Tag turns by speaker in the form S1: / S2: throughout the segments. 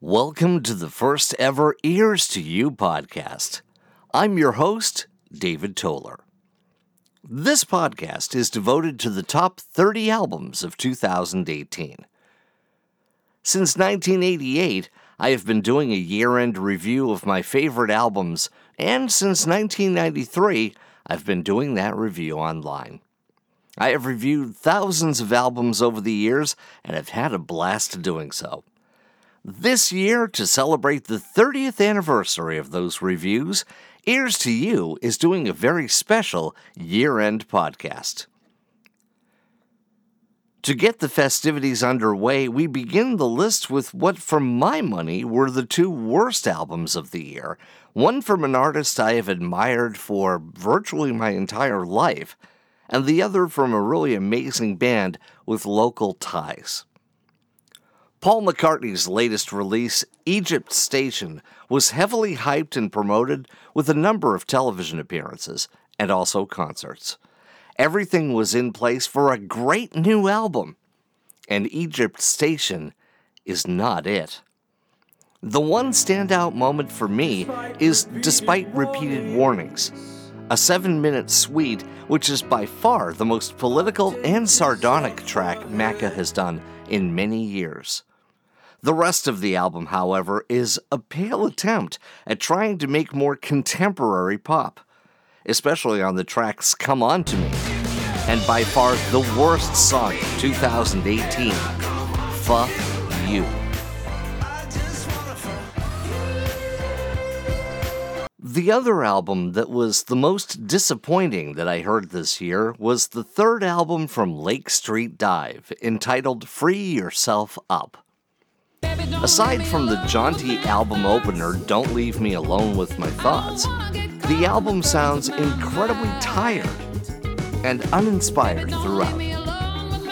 S1: Welcome to the first ever Ears to You podcast. I'm your host, David Toller. This podcast is devoted to the top 30 albums of 2018. Since 1988, I have been doing a year end review of my favorite albums, and since 1993, I've been doing that review online. I have reviewed thousands of albums over the years and have had a blast doing so. This year, to celebrate the 30th anniversary of those reviews, Ears to You is doing a very special year end podcast. To get the festivities underway, we begin the list with what, for my money, were the two worst albums of the year. One from an artist I have admired for virtually my entire life, and the other from a really amazing band with local ties. Paul McCartney's latest release, Egypt Station, was heavily hyped and promoted with a number of television appearances and also concerts. Everything was in place for a great new album, and Egypt Station is not it. The one standout moment for me is despite repeated warnings. A seven minute suite, which is by far the most political and sardonic track Macca has done in many years. The rest of the album, however, is a pale attempt at trying to make more contemporary pop, especially on the tracks Come On To Me, and by far the worst song of 2018, Fuck You. The other album that was the most disappointing that I heard this year was the third album from Lake Street Dive, entitled Free Yourself Up. Aside from the jaunty album opener, Don't Leave Me Alone with My Thoughts, the album sounds incredibly tired and uninspired throughout.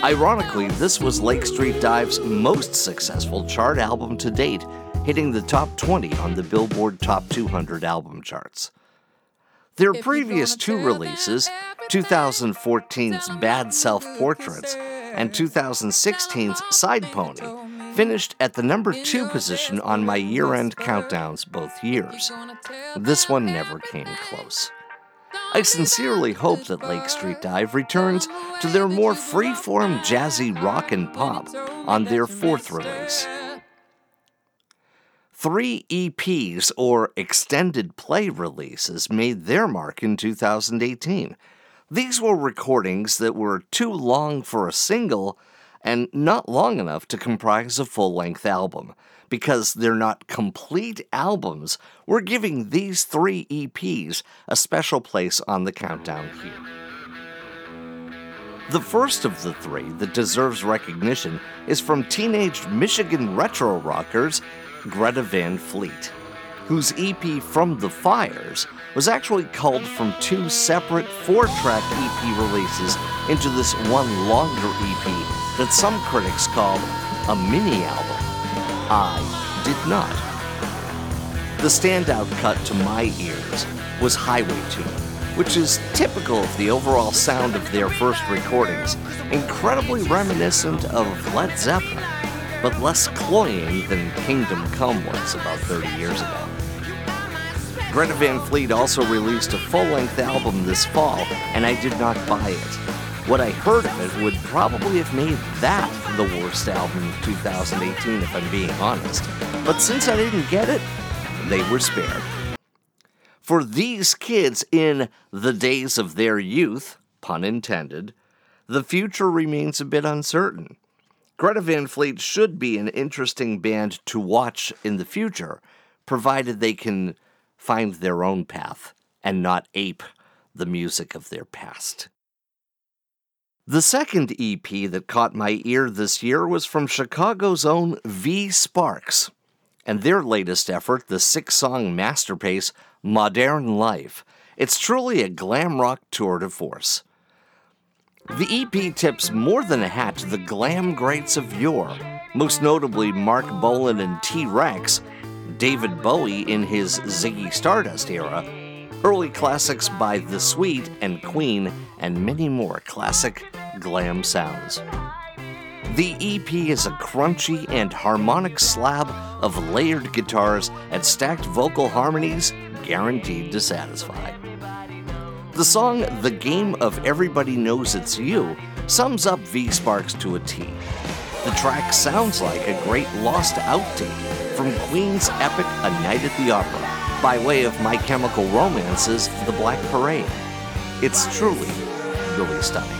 S1: Ironically, this was Lake Street Dive's most successful chart album to date, hitting the top 20 on the Billboard Top 200 album charts. Their previous two releases, 2014's Bad Self Portraits and 2016's Side Pony, finished at the number two position on my year end countdowns both years. This one never came close. I sincerely hope that Lake Street Dive returns to their more free-form jazzy rock and pop on their fourth release. Three EPs, or extended play releases, made their mark in 2018. These were recordings that were too long for a single and not long enough to comprise a full length album. Because they're not complete albums, we're giving these three EPs a special place on the countdown here. The first of the three that deserves recognition is from teenage Michigan retro rockers Greta Van Fleet, whose EP From the Fires was actually culled from two separate four track EP releases into this one longer EP that some critics called a mini album. I did not. The standout cut to my ears was Highway Tune, which is typical of the overall sound of their first recordings, incredibly reminiscent of Led Zeppelin, but less cloying than Kingdom Come was about 30 years ago. Greta Van Fleet also released a full length album this fall, and I did not buy it what I heard of it would probably have made that the worst album of 2018, if I'm being honest. But since I didn't get it, they were spared. For these kids in the days of their youth, pun intended, the future remains a bit uncertain. Greta Van Fleet should be an interesting band to watch in the future, provided they can find their own path and not ape the music of their past. The second EP that caught my ear this year was from Chicago's own V Sparks, and their latest effort, the six song masterpiece, Modern Life. It's truly a glam rock tour de force. The EP tips more than a hat to the glam greats of yore, most notably Marc Bolan and T Rex, David Bowie in his Ziggy Stardust era, early classics by The Sweet and Queen, and many more classic glam sounds. The EP is a crunchy and harmonic slab of layered guitars and stacked vocal harmonies guaranteed to satisfy. The song The Game of Everybody Knows It's You sums up V Sparks to a T. The track sounds like a great lost outtake from Queen's epic A Night at the Opera by way of My Chemical Romance's The Black Parade. It's truly really stunning.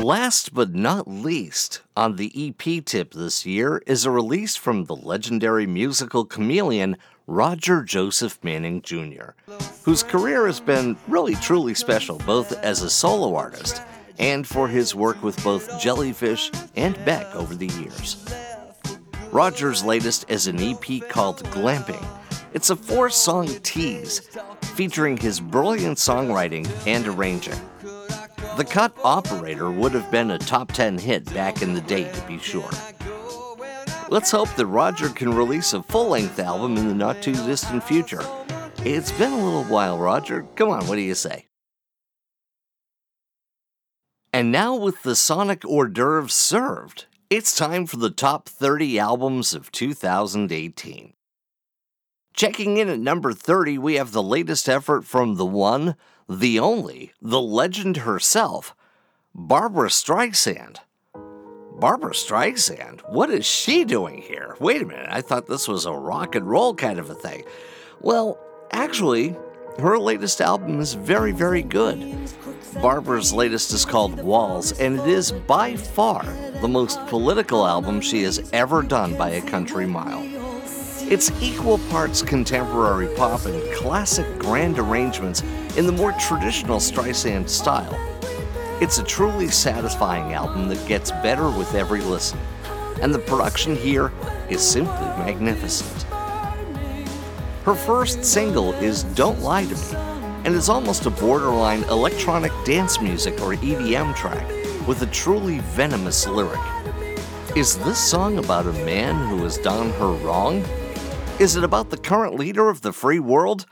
S1: Last but not least, on the EP tip this year is a release from the legendary musical chameleon Roger Joseph Manning Jr., whose career has been really truly special both as a solo artist and for his work with both Jellyfish and Beck over the years. Roger's latest is an EP called Glamping. It's a four song tease featuring his brilliant songwriting and arranging. The Cut Operator would have been a top 10 hit back in the day, to be sure. Let's hope that Roger can release a full length album in the not too distant future. It's been a little while, Roger. Come on, what do you say? And now, with the Sonic hors d'oeuvres served, it's time for the top 30 albums of 2018. Checking in at number 30, we have the latest effort from the one, the only, the legend herself, Barbra Streisand. Barbra Streisand? What is she doing here? Wait a minute, I thought this was a rock and roll kind of a thing. Well, actually, her latest album is very, very good. Barbra's latest is called Walls, and it is by far the most political album she has ever done by a country mile. It's equal parts contemporary pop and classic grand arrangements in the more traditional Streisand style. It's a truly satisfying album that gets better with every listen, and the production here is simply magnificent. Her first single is Don't Lie to Me, and is almost a borderline electronic dance music or EDM track with a truly venomous lyric. Is this song about a man who has done her wrong? Is it about the current leader of the free world?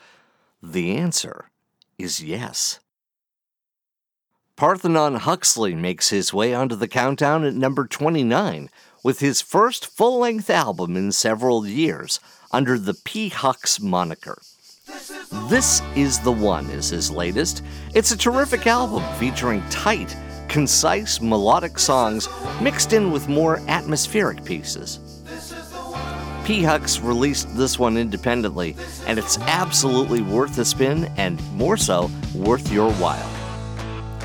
S1: The answer is yes. Parthenon Huxley makes his way onto the countdown at number 29 with his first full length album in several years under the P. Hux moniker. This is the One is his latest. It's a terrific album featuring tight, concise melodic songs mixed in with more atmospheric pieces. P. Hux released this one independently, and it's absolutely worth a spin and more so, worth your while.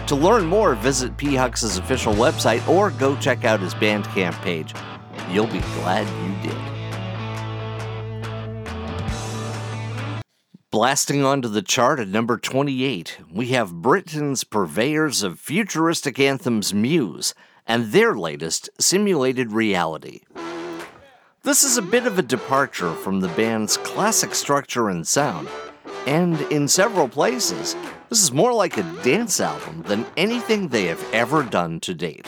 S1: To learn more, visit P. Hux's official website or go check out his Bandcamp page. You'll be glad you did. Blasting onto the chart at number 28, we have Britain's purveyors of futuristic anthems Muse and their latest, Simulated Reality. This is a bit of a departure from the band's classic structure and sound, and in several places, this is more like a dance album than anything they have ever done to date.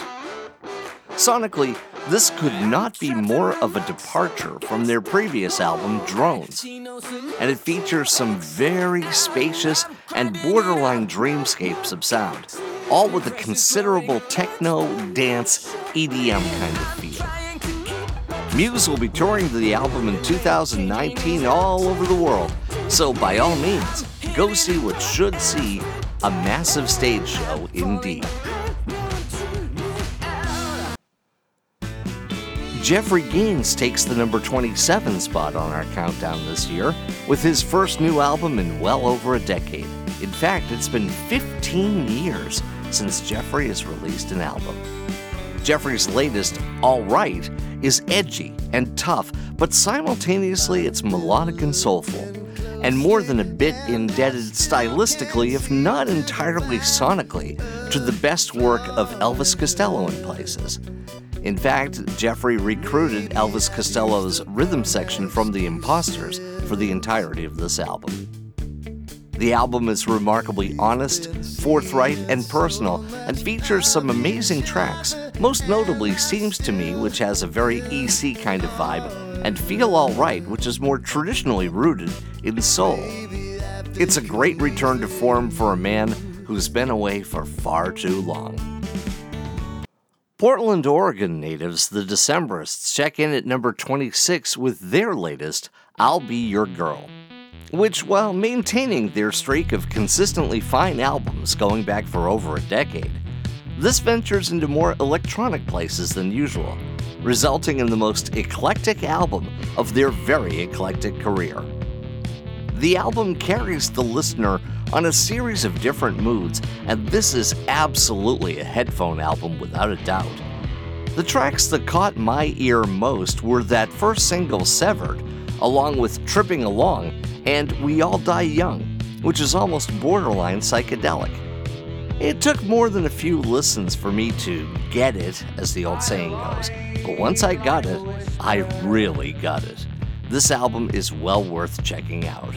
S1: Sonically, this could not be more of a departure from their previous album, Drones, and it features some very spacious and borderline dreamscapes of sound, all with a considerable techno, dance, EDM kind of feel. Muse will be touring the album in 2019 all over the world, so by all means, go see what should see a massive stage show indeed. Jeffrey Gaines takes the number 27 spot on our countdown this year with his first new album in well over a decade. In fact, it's been 15 years since Jeffrey has released an album. Jeffrey's latest, All Right, is edgy and tough, but simultaneously it's melodic and soulful, and more than a bit indebted stylistically, if not entirely sonically, to the best work of Elvis Costello in places. In fact, Jeffrey recruited Elvis Costello's rhythm section from The Imposters for the entirety of this album. The album is remarkably honest, forthright, and personal, and features some amazing tracks, most notably Seems to Me, which has a very EC kind of vibe, and Feel Alright, which is more traditionally rooted in soul. It's a great return to form for a man who's been away for far too long. Portland, Oregon natives, the Decemberists, check in at number 26 with their latest, I'll Be Your Girl, which, while maintaining their streak of consistently fine albums going back for over a decade, this ventures into more electronic places than usual, resulting in the most eclectic album of their very eclectic career. The album carries the listener on a series of different moods, and this is absolutely a headphone album without a doubt. The tracks that caught my ear most were that first single, Severed, along with Tripping Along and We All Die Young, which is almost borderline psychedelic. It took more than a few listens for me to get it, as the old saying goes, but once I got it, I really got it. This album is well worth checking out.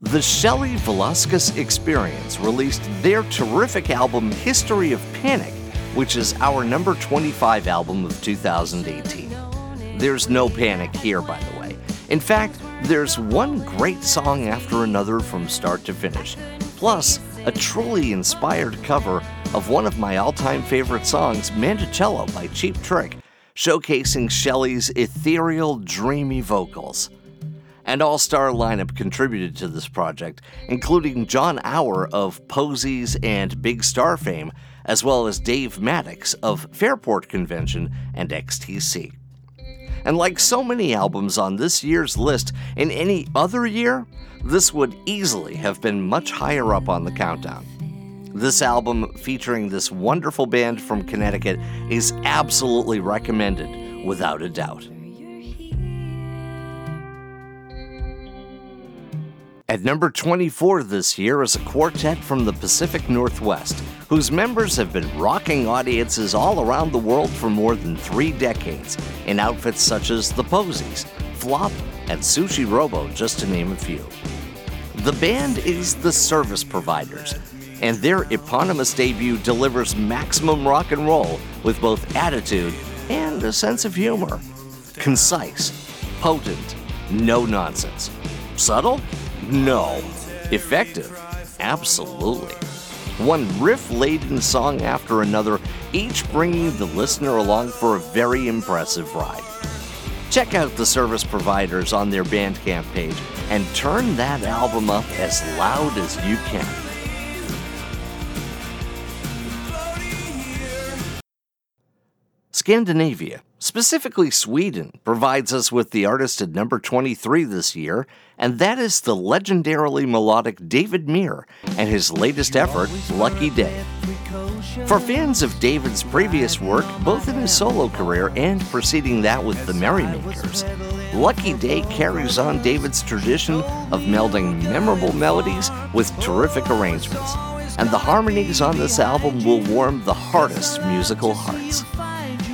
S1: The Shelley Velasquez Experience released their terrific album History of Panic, which is our number 25 album of 2018. There's no panic here, by the way. In fact, there's one great song after another from start to finish, plus a truly inspired cover of one of my all time favorite songs, Mandocello by Cheap Trick, showcasing Shelley's ethereal, dreamy vocals. An all star lineup contributed to this project, including Jon Auer of Posies and Big Star fame, as well as Dave Mattacks of Fairport Convention and XTC. And like so many albums on this year's list, in any other year, this would easily have been much higher up on the countdown. This album, featuring this wonderful band from Connecticut, is absolutely recommended without a doubt. At number 24 this year is a quartet from the Pacific Northwest, whose members have been rocking audiences all around the world for more than three decades in outfits such as the Posies, Flop, and Sushi Robo, just to name a few. The band is the Service Providers, and their eponymous debut delivers maximum rock and roll with both attitude and a sense of humor. Concise, potent, no nonsense. Subtle? No. Effective? Absolutely. One riff laden song after another, each bringing the listener along for a very impressive ride. Check out the service providers on their Bandcamp page and turn that album up as loud as you can. Scandinavia, specifically Sweden, provides us with the artist at number 23 this year, and that is the legendarily melodic David Myhr and his latest effort, Lucky Day. For fans of David's previous work, both in his solo career and preceding that with the Merrymakers, Lucky Day carries on David's tradition of melding memorable melodies with terrific arrangements, and the harmonies on this album will warm the hardest musical hearts.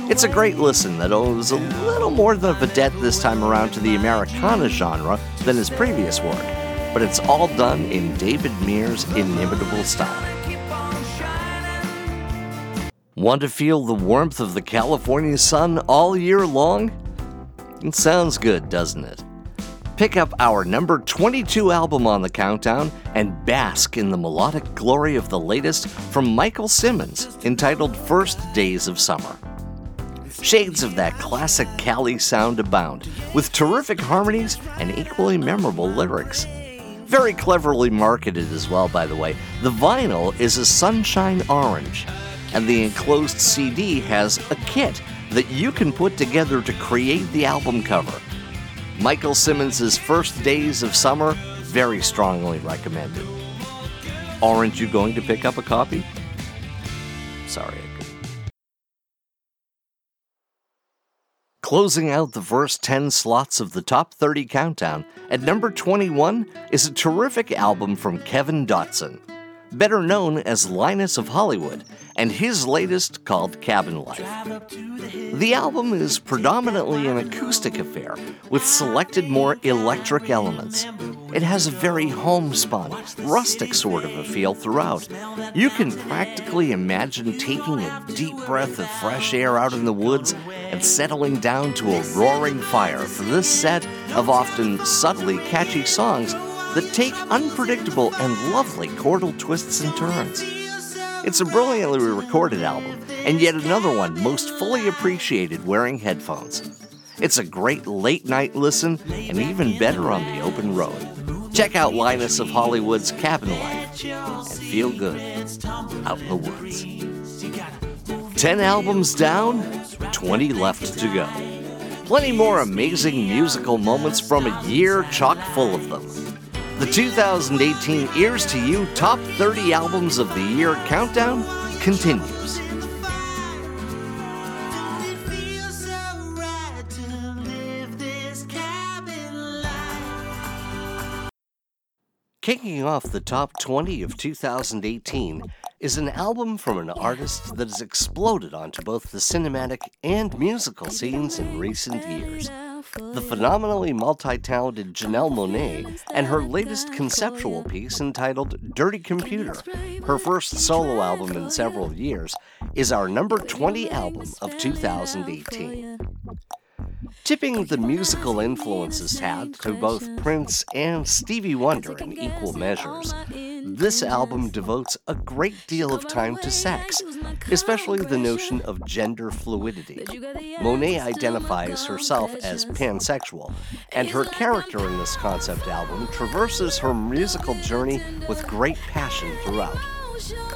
S1: It's a great listen that owes a little more than a vedette this time around to the Americana genre than his previous work, but it's all done in David Myhr's inimitable style. Want to feel the warmth of the California sun all year long? It sounds good, doesn't it? Pick up our number 22 album on the countdown and bask in the melodic glory of the latest from Michael Simmons entitled First Days of Summer. Shades of that classic Cali sound abound, with terrific harmonies and equally memorable lyrics. Very cleverly marketed as well, by the way. The vinyl is a sunshine orange, and the enclosed CD has a kit that you can put together to create the album cover. Michael Simmons' First Days of Summer, very strongly recommended. Aren't you going to pick up a copy? Sorry, Closing out the first 10 slots of the top 30 countdown, at number 21 is a terrific album from Kevin Dotson, better known as Linus of Hollywood, and his latest called Cabin Life. The album is predominantly an acoustic affair with selected more electric elements. It has a very homespun, rustic sort of a feel throughout. You can practically imagine taking a deep breath of fresh air out in the woods and settling down to a roaring fire for this set of often subtly catchy songs that take unpredictable and lovely chordal twists and turns. It's a brilliantly recorded album, and yet another one most fully appreciated wearing headphones. It's a great late night listen, and even better on the open road. Check out Linus of Hollywood's Cabin Life and feel good out in the woods. 10 albums down, 20 left to go. Plenty more amazing musical moments from a year chock full of them. The 2018 Ears to You Top 30 Albums of the Year countdown continues. Kicking off the top 20 of 2018 is an album from an artist that has exploded onto both the cinematic and musical scenes in recent years. The phenomenally multi talented Janelle Monáe and her latest conceptual piece entitled Dirty Computer, her first solo album in several years, is our number 20 album of 2018. Tipping the musical influences hat to both Prince and Stevie Wonder in equal measures, this album devotes a great deal of time to sex, especially the notion of gender fluidity. Monáe identifies herself as pansexual, and her character in this concept album traverses her musical journey with great passion throughout.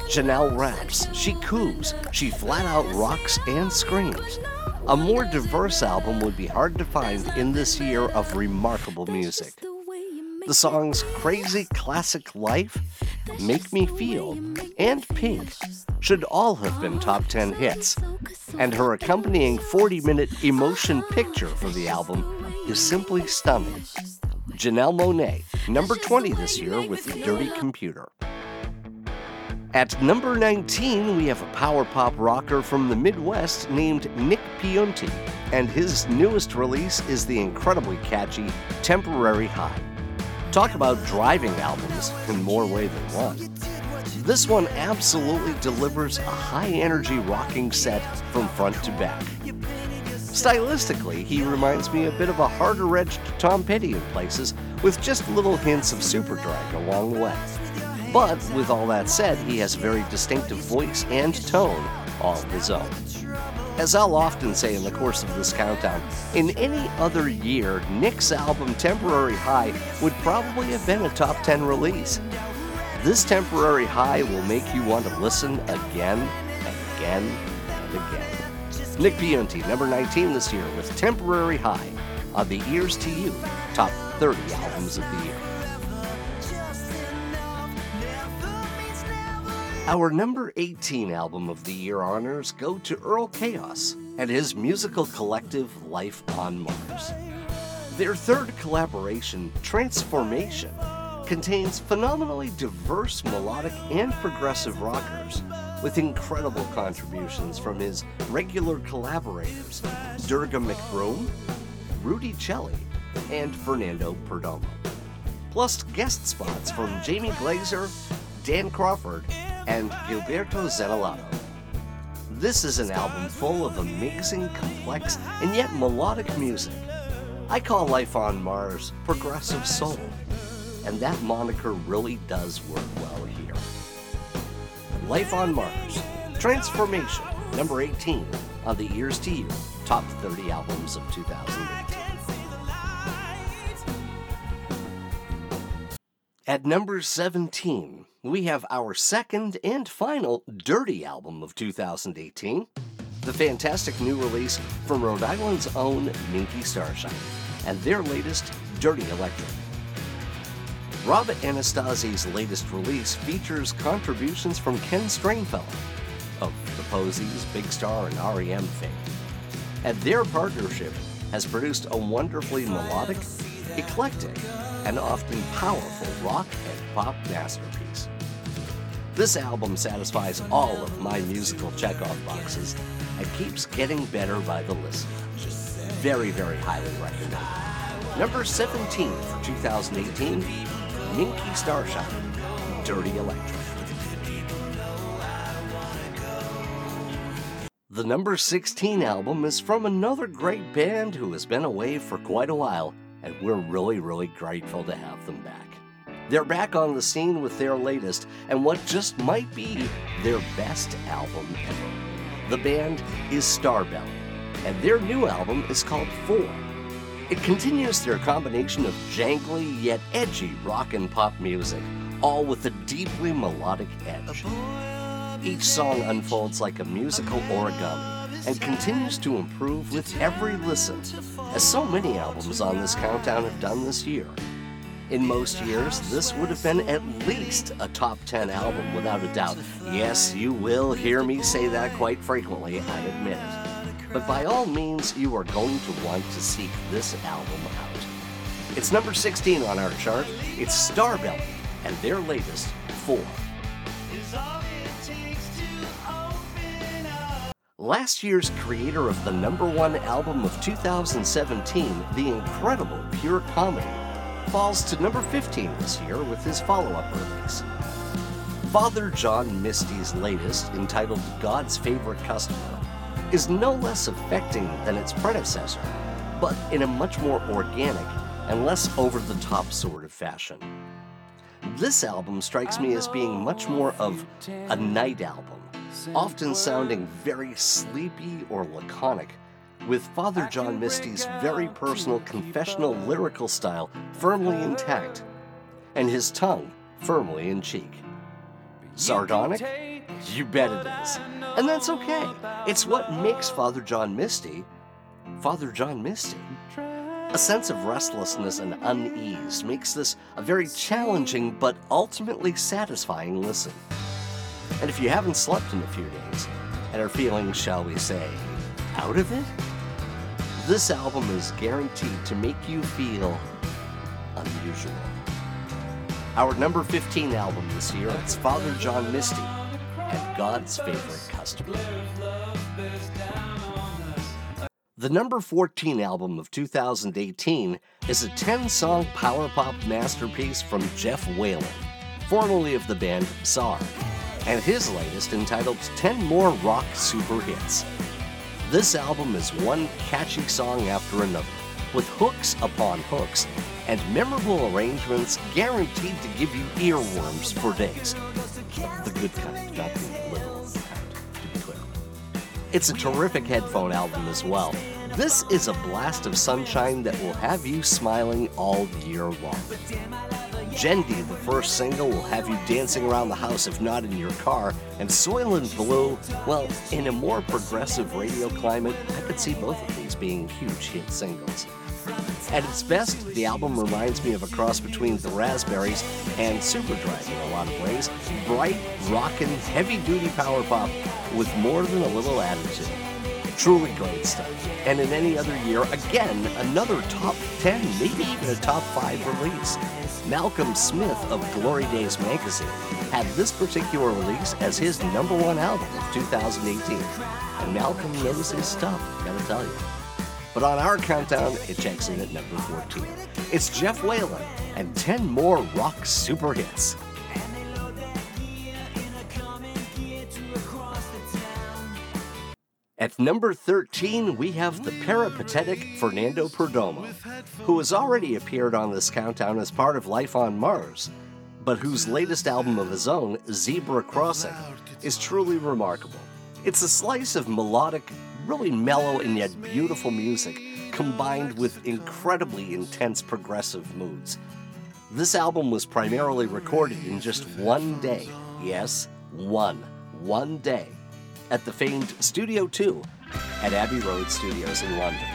S1: Janelle raps, she coos, she flat out rocks and screams. A more diverse album would be hard to find in this year of remarkable music. The songs Crazy Classic Life, Make Me Feel, and Pink should all have been top 10 hits, and her accompanying 40 minute emotion picture for the album is simply stunning. Janelle Monáe, number 20 this year with Dirty Computer. At number 19, we have a power pop rocker from the Midwest named Nick Piunti, and his newest release is the incredibly catchy Temporary High. Talk about driving albums in more way than one. This one absolutely delivers a high energy rocking set from front to back. Stylistically, he reminds me a bit of a harder edged Tom Petty in places, with just little hints of Superdrag along the way. But with all that said, he has a very distinctive voice and tone all his own. As I'll often say in the course of this countdown, in any other year, Nick's album Temporary High would probably have been a top 10 release. This Temporary High will make you want to listen again and again and again. Nick Piunti, number 19 this year, with Temporary High on the Ears to You Top 30 Albums of the Year. Our number 18 album of the year honors go to Earl Chaos and his musical collective Life on Mars. Their third collaboration, Transformation, contains phenomenally diverse melodic and progressive rockers with incredible contributions from his regular collaborators, Durga McBroom, Rudy Celli, and Fernando Perdomo. Plus guest spots from Jamie Glazer, Dan Crawford, and Gilberto Zenolato. This is an album full of amazing, complex, and yet melodic music. I call Life on Mars progressive soul, and that moniker really does work well here. Life on Mars, Transformation, number 18 on the Ears to You Top 30 Albums of 2018. At number 17, we have our second and final Dirty album of 2018, the fantastic new release from Rhode Island's own Minky Starshine, and their latest, Dirty Electric. Rob Anastasi's latest release features contributions from Ken Stringfellow of the Posies, Big Star, and REM fame. And their partnership has produced a wonderfully melodic, eclectic, and often powerful rock and pop masterpiece. This album satisfies all of my musical checkoff boxes and keeps getting better by the listen. Very, very highly recommended. Number 17 for 2018, Minky Starshine, Dirty Electric. The number 16 album is from another great band who has been away for quite a while, and we're really, really grateful to have them back. They're back on the scene with their latest and what just might be their best album ever. The band is Starbelly, and their new album is called Four. It continues their combination of jangly yet edgy rock and pop music, all with a deeply melodic edge. Each song unfolds like a musical origami and continues to improve with every listen, as so many albums on this countdown have done this year. In most years, this would have been at least a top 10 album without a doubt. Yes, you will hear me say that quite frequently, I admit it. But by all means, you are going to want to seek this album out. It's number 16 on our chart. It's Starbelly and their latest, Four. Last year's creator of the number one album of 2017, the incredible Pure Comedy, falls to number 15 this year with his follow up release. Father John Misty's latest, entitled God's Favorite Customer, is no less affecting than its predecessor, but in a much more organic and less over the top sort of fashion. This album strikes me as being much more of a night album often sounding very sleepy or laconic, with Father John Misty's very personal confessional lyrical style firmly intact, and his tongue firmly in cheek. Sardonic? You bet it is. And that's okay. It's what makes Father John Misty Father John Misty. A sense of restlessness and unease makes this a very challenging but ultimately satisfying listen. And if you haven't slept in a few days and are feeling, shall we say, out of it, this album is guaranteed to make you feel unusual. Our number 15 album this year, is Father John Misty and God's Favorite Customer. The number 14 album of 2018 is a 10 song power pop masterpiece from Jeff Whalen, formerly of the band Tsar and his latest entitled 10 More Rock Super Hits. This album is one catchy song after another, with hooks upon hooks and memorable arrangements guaranteed to give you earworms for days. The good kind, not the literal kind, to be clear. It's a terrific headphone album as well. This is a blast of sunshine that will have you smiling all year long. Jendi, the first single, will have you dancing around the house if not in your car, and Soylent Blue, well, in a more progressive radio climate, I could see both of these being huge hit singles. At its best, the album reminds me of a cross between The Raspberries and Superdrive in a lot of ways. Bright, rockin', heavy duty power pop with more than a little attitude. Truly great stuff. And in any other year, again, another top 10, maybe even a top 5 release. Malcolm Smith of Glory Days magazine had this particular release as his number one album of 2018. And Malcolm knows his stuff, gotta tell you. But on our countdown, it checks in at number 14. It's Jeff Whalen and 10 more rock super hits. Number 13, we have the peripatetic Fernando Perdomo, who has already appeared on this countdown as part of Life on Mars, but whose latest album of his own, Zebra Crossing, is truly remarkable. It's a slice of melodic, really mellow and yet beautiful music, combined with incredibly intense progressive moods. This album was primarily recorded in just one day. Yes, one. One day at the famed Studio 2 at Abbey Road Studios in London,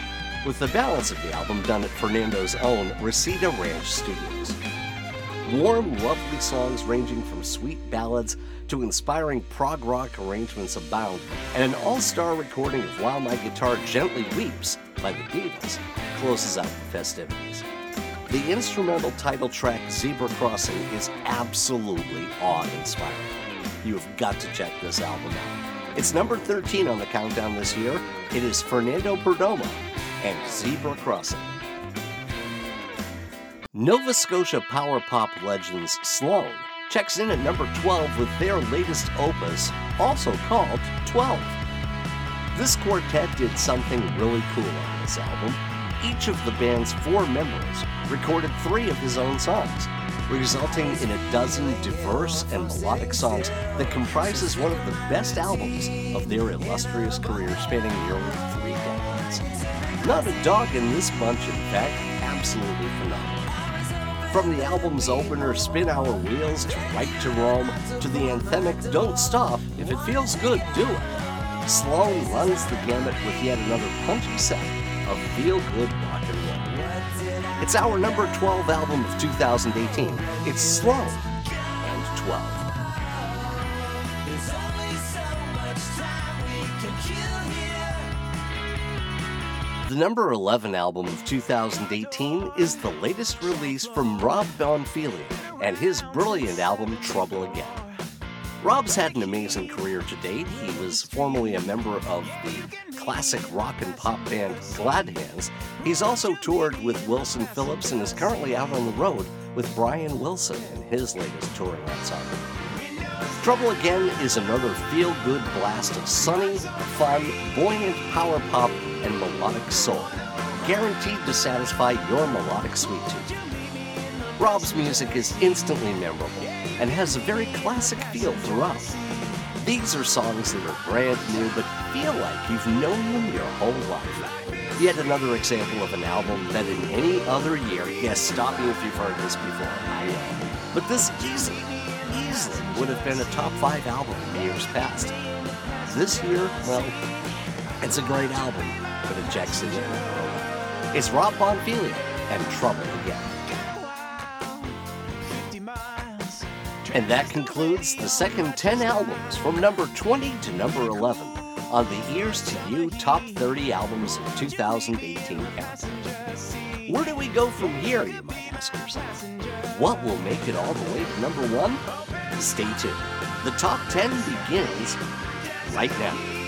S1: with the balance of the album done at Fernando's own Reseda Ranch Studios. Warm, lovely songs ranging from sweet ballads to inspiring prog rock arrangements abound, and an all star recording of While My Guitar Gently Weeps by the Beatles closes out the festivities. The instrumental title track Zebra Crossing is absolutely awe inspiring. You have got to check this album out. It's number 13 on the countdown this year. It is Fernando Perdomo and Zebra Crossing. Nova Scotia power pop legends Sloan checks in at number 12 with their latest opus, also called 12. This quartet did something really cool on this album. Each of the band's four members recorded three of his own songs. Resulting in a dozen diverse and melodic songs that comprises one of the best albums of their illustrious career spanning nearly three decades. Not a dog in this bunch, in fact, absolutely phenomenal. From the album's opener, Spin Our Wheels, to Right to Roam, to the anthemic Don't Stop, if it feels good, do it. Sloan runs the gamut with yet another punchy set of feel good. It's our number 12 album of 2018. It's Sloan and 12. The number 11 album of 2018 is the latest release from Rob Bonfiglio and his brilliant album Trouble Again. Rob's had an amazing career to date. He was formerly a member of the classic rock and pop band Glad Hands. He's also toured with Wilson Phillips and is currently out on the road with Brian Wilson in his latest touring ensemble. Trouble Again is another feel good blast of sunny, fun, buoyant power pop and melodic soul, guaranteed to satisfy your melodic sweet tooth. Rob's music is instantly memorable and has a very classic feel throughout. These are songs that are brand new but feel like you've known them your whole life. Yet another example of an album that in any other year, yes, stop me if you've heard this before, I know, but this easily, easily would have been a top five album in years past. This year, well, it's a great album, but it checks in. It's Rob Bonfiglio and Trouble Again. And that concludes the second 10 albums from number 20 to number 11 on the Ears to You Top 30 Albums of 2018 countdown. Where do we go from here, you might ask yourself? What will make it all the way to number one? Stay tuned. The top 10 begins right now.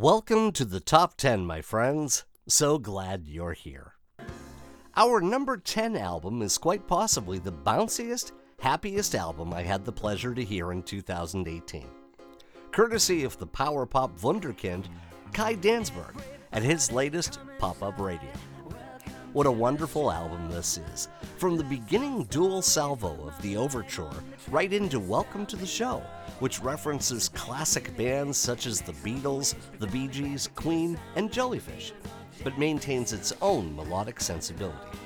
S1: Welcome to the top 10, my friends. So glad you're here. Our number 10 album is quite possibly the bounciest, happiest album I had the pleasure to hear in 2018. Courtesy of the power pop wunderkind Kai Danzberg and his latest Pop Up Radio. What a wonderful album this is. From the beginning dual salvo of the overture right into Welcome to the Show, which references classic bands such as the Beatles, the Bee Gees, Queen, and Jellyfish, but maintains its own melodic sensibility.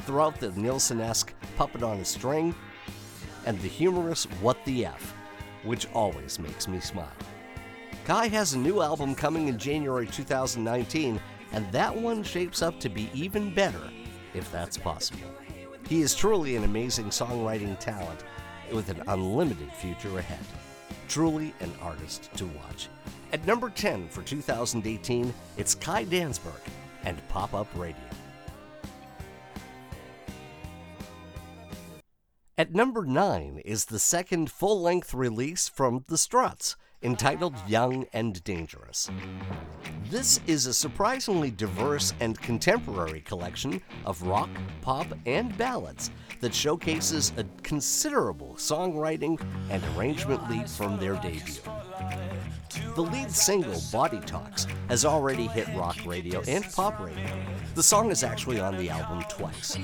S1: Throughout the Nilsson esque Puppet on a String and the humorous What the F, which always makes me smile. Kai has a new album coming in January 2019 and that one shapes up to be even better, if that's possible. He is truly an amazing songwriting talent with an unlimited future ahead. Truly an artist to watch. At number 10 for 2018, it's Kai Danzberg and Pop Up Radio. At number 9 is the second full length release from The Struts entitled Young and Dangerous. This is a surprisingly diverse and contemporary collection of rock, pop, and ballads that showcases a considerable songwriting and arrangement lead from their debut. The lead single, Body Talks, has already hit rock radio and pop radio. The song is actually on the album twice.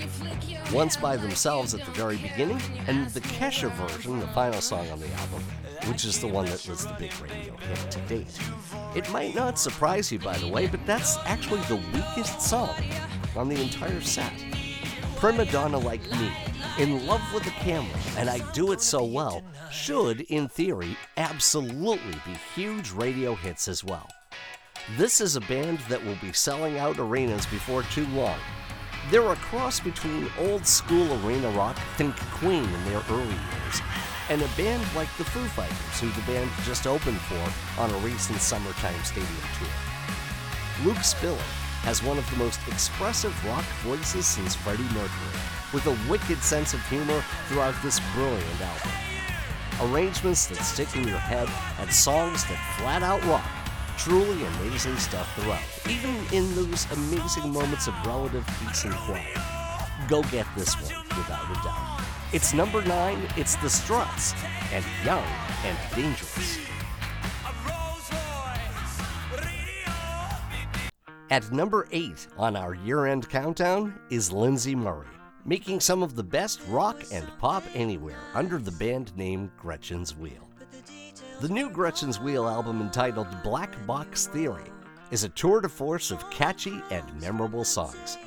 S1: Once by themselves at the very beginning, and the Kesha version, the final song on the album, which is the one that was the big radio hit to date. It might not surprise you, by the way, but that's actually the weakest song on the entire set. Prima Donna Like Me, In Love with the Camera, and I Do It So Well, should, in theory, absolutely be huge radio hits as well. This is a band that will be selling out arenas before too long. They're a cross between old school arena rock, think Queen in their early years, and a band like the Foo Fighters, who the band just opened for on a recent summertime stadium tour. Luke Spiller has one of the most expressive rock voices since Freddie Mercury, with a wicked sense of humor throughout this brilliant album. Arrangements that stick in your head and songs that flat out rock. Truly amazing stuff throughout, even in those amazing moments of relative peace and quiet. Go get this one without a doubt. It's number nine, it's the struts, and young and dangerous. At number eight on our year end countdown is Lindsey Murray, making some of the best rock and pop anywhere under the band name Gretchen's Wheel. The new Gretchen's Wheel album entitled Black Box Theory is a tour de force of catchy and memorable songs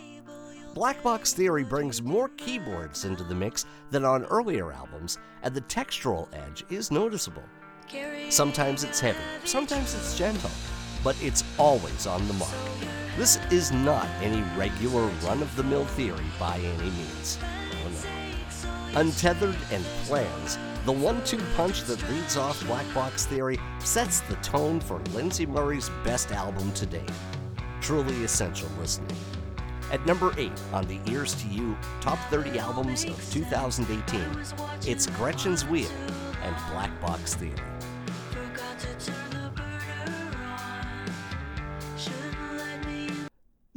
S1: Black Box Theory brings more keyboards into the mix than on earlier albums, and the textural edge is noticeable. Sometimes it's heavy, sometimes it's gentle, but it's always on the mark. This is not any regular run of the mill theory by any means. Oh no. Untethered and plans, the one two punch that leads off Black Box Theory sets the tone for Lindsay Murray's best album to date. Truly essential listening. At number 8 on the Ears to You Top 30 Albums of 2018, it's Gretchen's Wheel and Black Box Theory.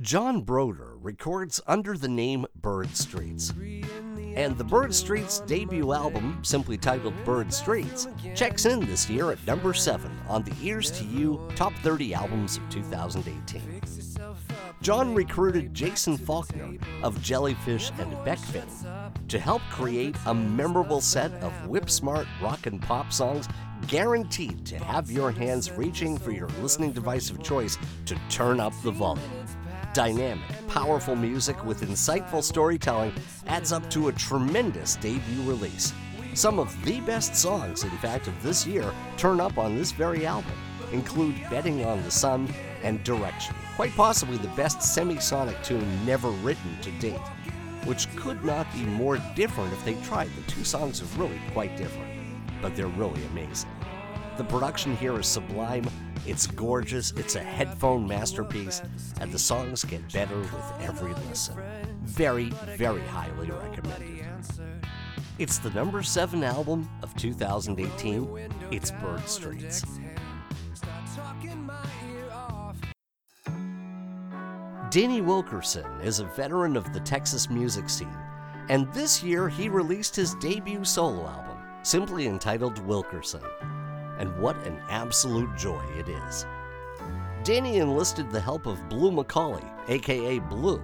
S1: John Brodeur records under the name Bird Streets. And the Bird Streets debut album, simply titled Bird Streets, checks in this year at number 7 on the Ears to You Top 30 Albums of 2018. John recruited Jason Falkner of Jellyfish and Beck to help create a memorable set of whip smart rock and pop songs guaranteed to have your hands reaching for your listening device of choice to turn up the volume. Dynamic, powerful music with insightful storytelling adds up to a tremendous debut release. Some of the best songs, in fact, of this year turn up on this very album include Betting on the Sun and Direction, quite possibly the best semisonic tune never written to date, which could not be more different if they tried. The two songs are really quite different, but they're really amazing. The production here is sublime, it's gorgeous, it's a headphone masterpiece, and the songs get better with every listen. Very, very highly recommended. It's the number 7 album of 2018. It's Bird Streets. Danny Wilkerson is a veteran of the Texas music scene, and this year he released his debut solo album, simply entitled Wilkerson and what an absolute joy it is. Danny enlisted the help of Bleu McAuley, aka Bleu,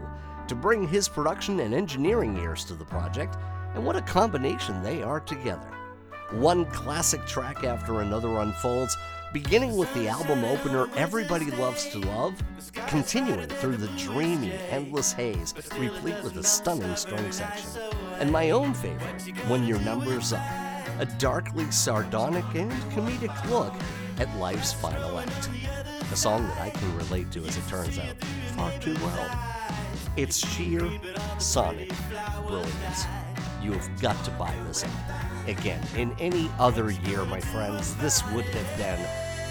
S1: to bring his production and engineering ears to the project, and what a combination they are together. One classic track after another unfolds, beginning with the album opener Everybody Loves to Love, continuing through the dreamy, endless haze, replete with a stunning string section, and my own favorite, When Your Number's Up a darkly sardonic and comedic look at life's final act. A song that I can relate to, as it turns out, far too well. It's sheer sonic brilliance. You have got to buy this album. Again, in any other year, my friends, this would have been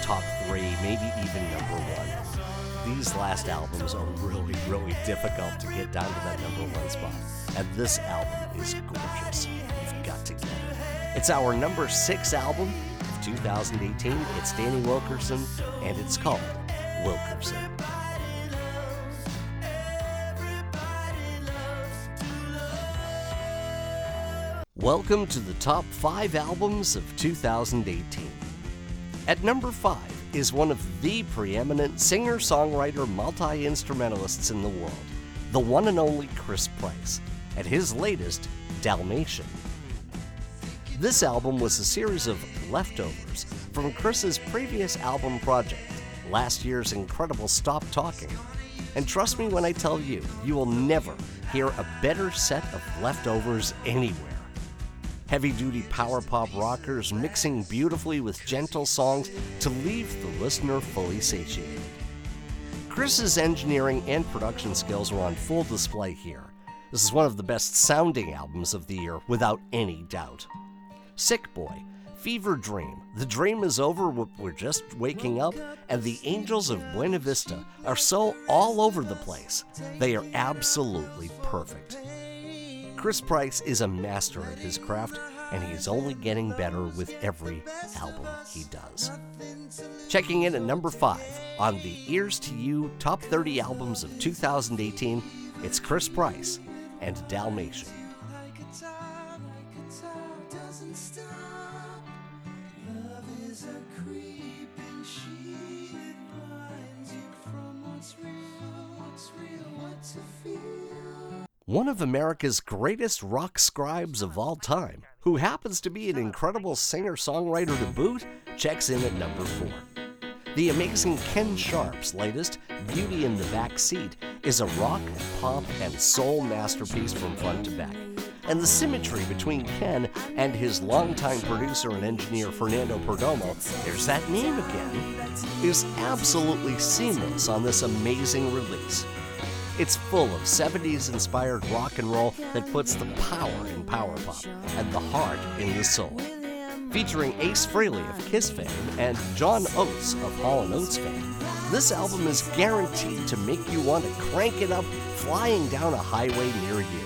S1: top three, maybe even number one. These last albums are really, really difficult to get down to that number one spot. And this album is gorgeous. You've got to get it. It's our number six album of 2018. It's Danny Wilkerson, and it's called Wilkerson. Welcome to the top five albums of 2018. At number five is one of the preeminent singer songwriter multi instrumentalists in the world, the one and only Chris Price, at his latest, Dalmatian. This album was a series of leftovers from Chris's previous album project, last year's incredible Stop Talking. And trust me when I tell you, you will never hear a better set of leftovers anywhere. Heavy duty power pop rockers mixing beautifully with gentle songs to leave the listener fully satiated. Chris's engineering and production skills are on full display here. This is one of the best sounding albums of the year, without any doubt. Sick Boy, Fever Dream, The Dream is Over, We're Just Waking Up, and The Angels of Buena Vista are so all over the place. They are absolutely perfect. Chris Price is a master at his craft, and he's only getting better with every album he does. Checking in at number 5 on the Ears to You Top 30 Albums of 2018, it's Chris Price and Dalmatian. One of America's greatest rock scribes of all time, who happens to be an incredible singer songwriter to boot, checks in at number four. The amazing Ken Sharp's latest, Beauty in the Back Seat, is a rock, pop, and soul masterpiece from front to back. And the symmetry between Ken and his longtime producer and engineer Fernando Perdomo, there's that name again, is absolutely seamless on this amazing release. It's full of 70s inspired rock and roll that puts the power in power pop and the heart in the soul. Featuring Ace Frehley of Kiss fame and John Oates of Hall & Oates fame, this album is guaranteed to make you want to crank it up flying down a highway near you.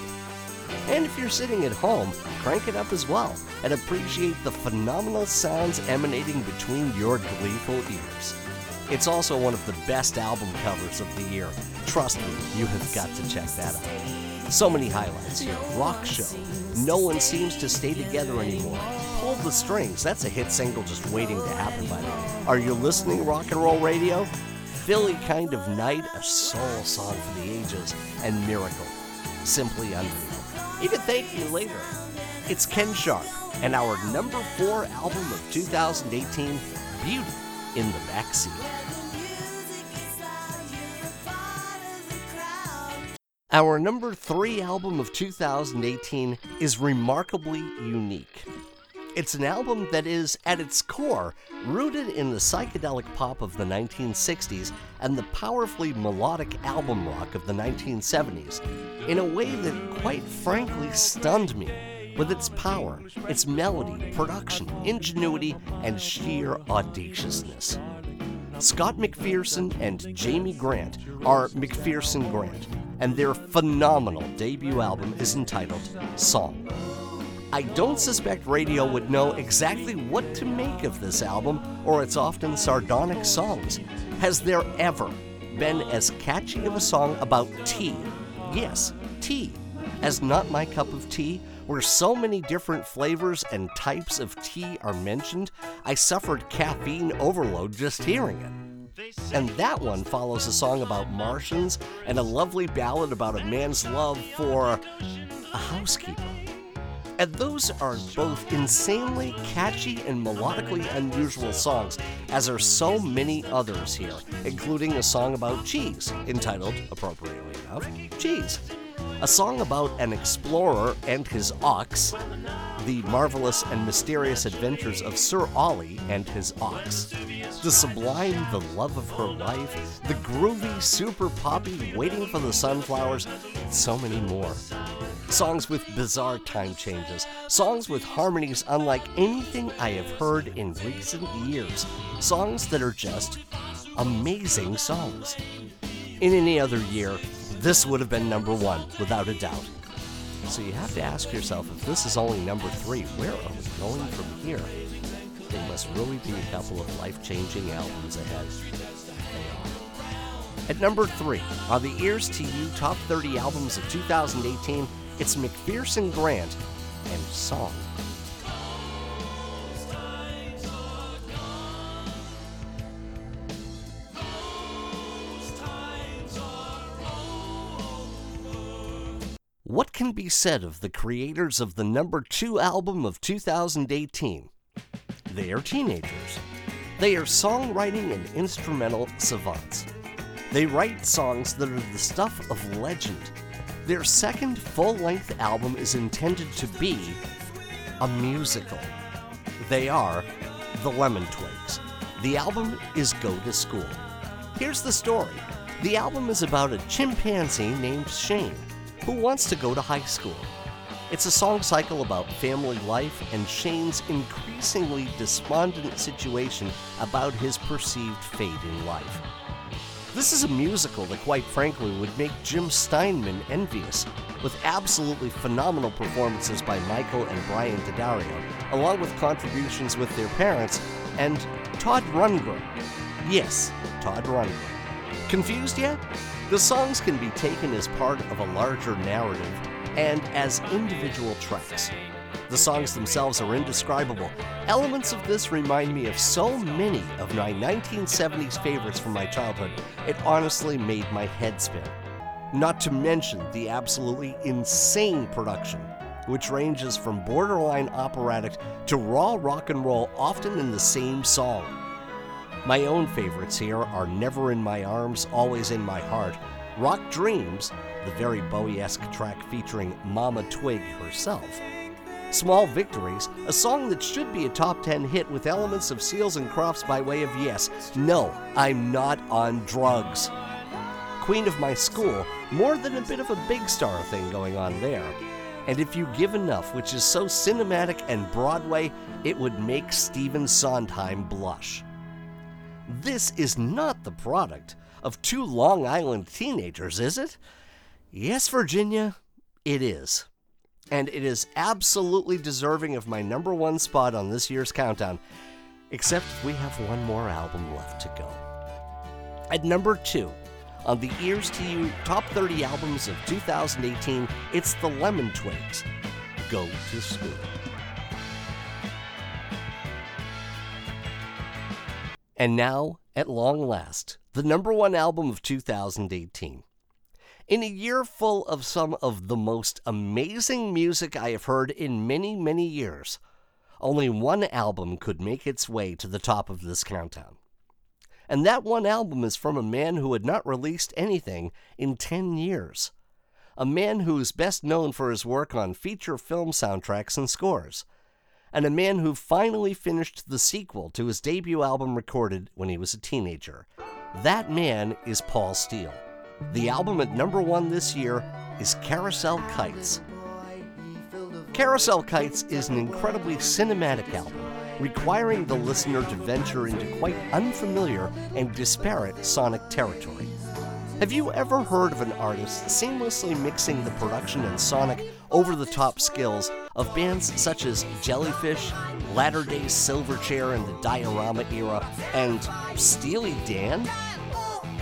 S1: And if you're sitting at home, crank it up as well and appreciate the phenomenal sounds emanating between your gleeful ears. It's also one of the best album covers of the year. Trust me, you have got to check that out. So many highlights here. Rock Show. No one seems to stay together anymore. Pull the strings. That's a hit single just waiting to happen by now. Are you listening, rock and roll radio? Philly Kind of Night, a soul song for the ages, and Miracle. Simply unreal. You can thank me later. It's Ken Sharp and our number four album of 2018, Beauty in the Backseat. Our number three album of 2018 is remarkably unique. It's an album that is, at its core, rooted in the psychedelic pop of the 1960s and the powerfully melodic album rock of the 1970s, in a way that quite frankly stunned me with its power, its melody, production, ingenuity, and sheer audaciousness. Scott McPherson and Jamie Grant are McPherson Grant, and their phenomenal debut album is entitled Song. I don't suspect radio would know exactly what to make of this album or its often sardonic songs. Has there ever been as catchy of a song about tea? Yes, tea. As Not My Cup of Tea, where so many different flavors and types of tea are mentioned, I suffered caffeine overload just hearing it. And that one follows a song about Martians and a lovely ballad about a man's love for a housekeeper. And those are both insanely catchy and melodically unusual songs, as are so many others here, including a song about cheese, entitled, appropriately enough, Cheese. A song about an explorer and his ox, the marvelous and mysterious adventures of Sir Ollie and his ox, the sublime The Love of Her Life, the groovy Super Poppy Waiting for the Sunflowers, and so many more. Songs with bizarre time changes, songs with harmonies unlike anything I have heard in recent years, songs that are just amazing songs. In any other year, this would have been number one, without a doubt. So you have to ask yourself if this is only number three, where are we going from here? There must really be a couple of life changing albums ahead. At number three, on the Ears to You Top 30 Albums of 2018, it's McPherson Grant and Song. Be said of the creators of the number two album of 2018? They are teenagers. They are songwriting and instrumental savants. They write songs that are the stuff of legend. Their second full length album is intended to be a musical. They are the Lemon Twigs. The album is Go to School. Here's the story the album is about a chimpanzee named Shane who wants to go to high school. It's a song cycle about family life and Shane's increasingly despondent situation about his perceived fate in life. This is a musical that, quite frankly, would make Jim Steinman envious, with absolutely phenomenal performances by Michael and Brian D'Addario, along with contributions with their parents and Todd Rundgren. Yes, Todd Rundgren. Confused yet? The songs can be taken as part of a larger narrative and as individual tracks.
S2: The songs themselves are indescribable. Elements of this remind me of so many of my 1970s favorites from my childhood, it honestly made my head spin. Not to mention the absolutely insane production, which ranges from borderline operatic to raw rock and roll, often in the same song. My own favorites here are Never in My Arms, Always in My Heart, Rock Dreams, the very Bowie esque track featuring Mama Twig herself. Small Victories, a song that should be a top 10 hit with elements of Seals and Crofts by way of yes, no, I'm not on drugs. Queen of My School, more than a bit of a big star thing going on there. And If You Give Enough, which is so cinematic and Broadway, it would make Stephen Sondheim blush. This is not the product of two Long Island teenagers, is it? Yes, Virginia, it is. And it is absolutely deserving of my number one spot on this year's countdown, except we have one more album left to go. At number two, on the Ears to You Top 30 Albums of 2018, it's the Lemon Twigs. Go to School. And now, at long last, the number one album of 2018. In a year full of some of the most amazing music I have heard in many, many years, only one album could make its way to the top of this countdown. And that one album is from a man who had not released anything in 10 years. A man who is best known for his work on feature film soundtracks and scores and a man who finally finished the sequel to his debut album recorded when he was a teenager. That man is Paul Steel. The album at number one this year is Carousel Kites. Carousel Kites is an incredibly cinematic album, requiring the listener to venture into quite unfamiliar and disparate sonic territory. Have you ever heard of an artist seamlessly mixing the production and sonic over the top skills of bands such as Jellyfish, Latter day Silverchair in the Diorama era, and Steely Dan?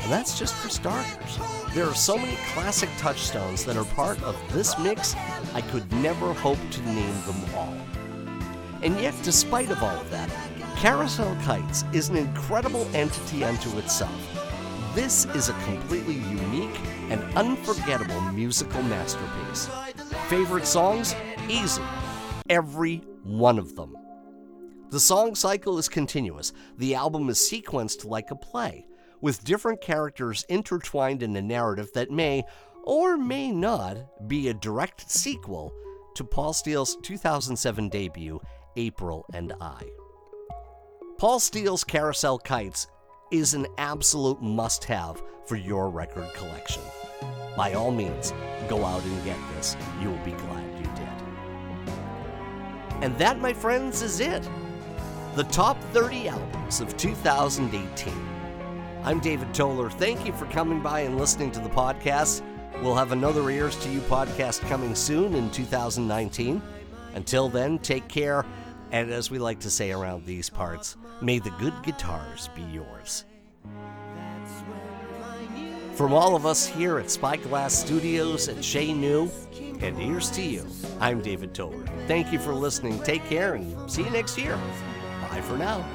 S2: And that's just for starters. There are so many classic touchstones that are part of this mix, I could never hope to name them all. And yet, despite of all of that, Carousel Kites is an incredible entity unto itself. This is a completely unique and unforgettable musical masterpiece. Favorite songs? Easy. Every one of them. The song cycle is continuous. The album is sequenced like a play, with different characters intertwined in a narrative that may or may not be a direct sequel to Paul Steel's 2007 debut, April and I. Paul Steel's Carousel Kites is an absolute must have for your record collection. By all means, go out and get this. You will be glad you did. And that, my friends, is it. The top 30 albums of 2018. I'm David Toller. Thank you for coming by and listening to the podcast. We'll have another Ears to You podcast coming soon in 2019. Until then, take care, and as we like to say around these parts, may the good guitars be yours. From all of us here at Spyglass Studios at Chez New, and here's to you, I'm David Toller. Thank you for listening. Take care and see you next year. Bye for now.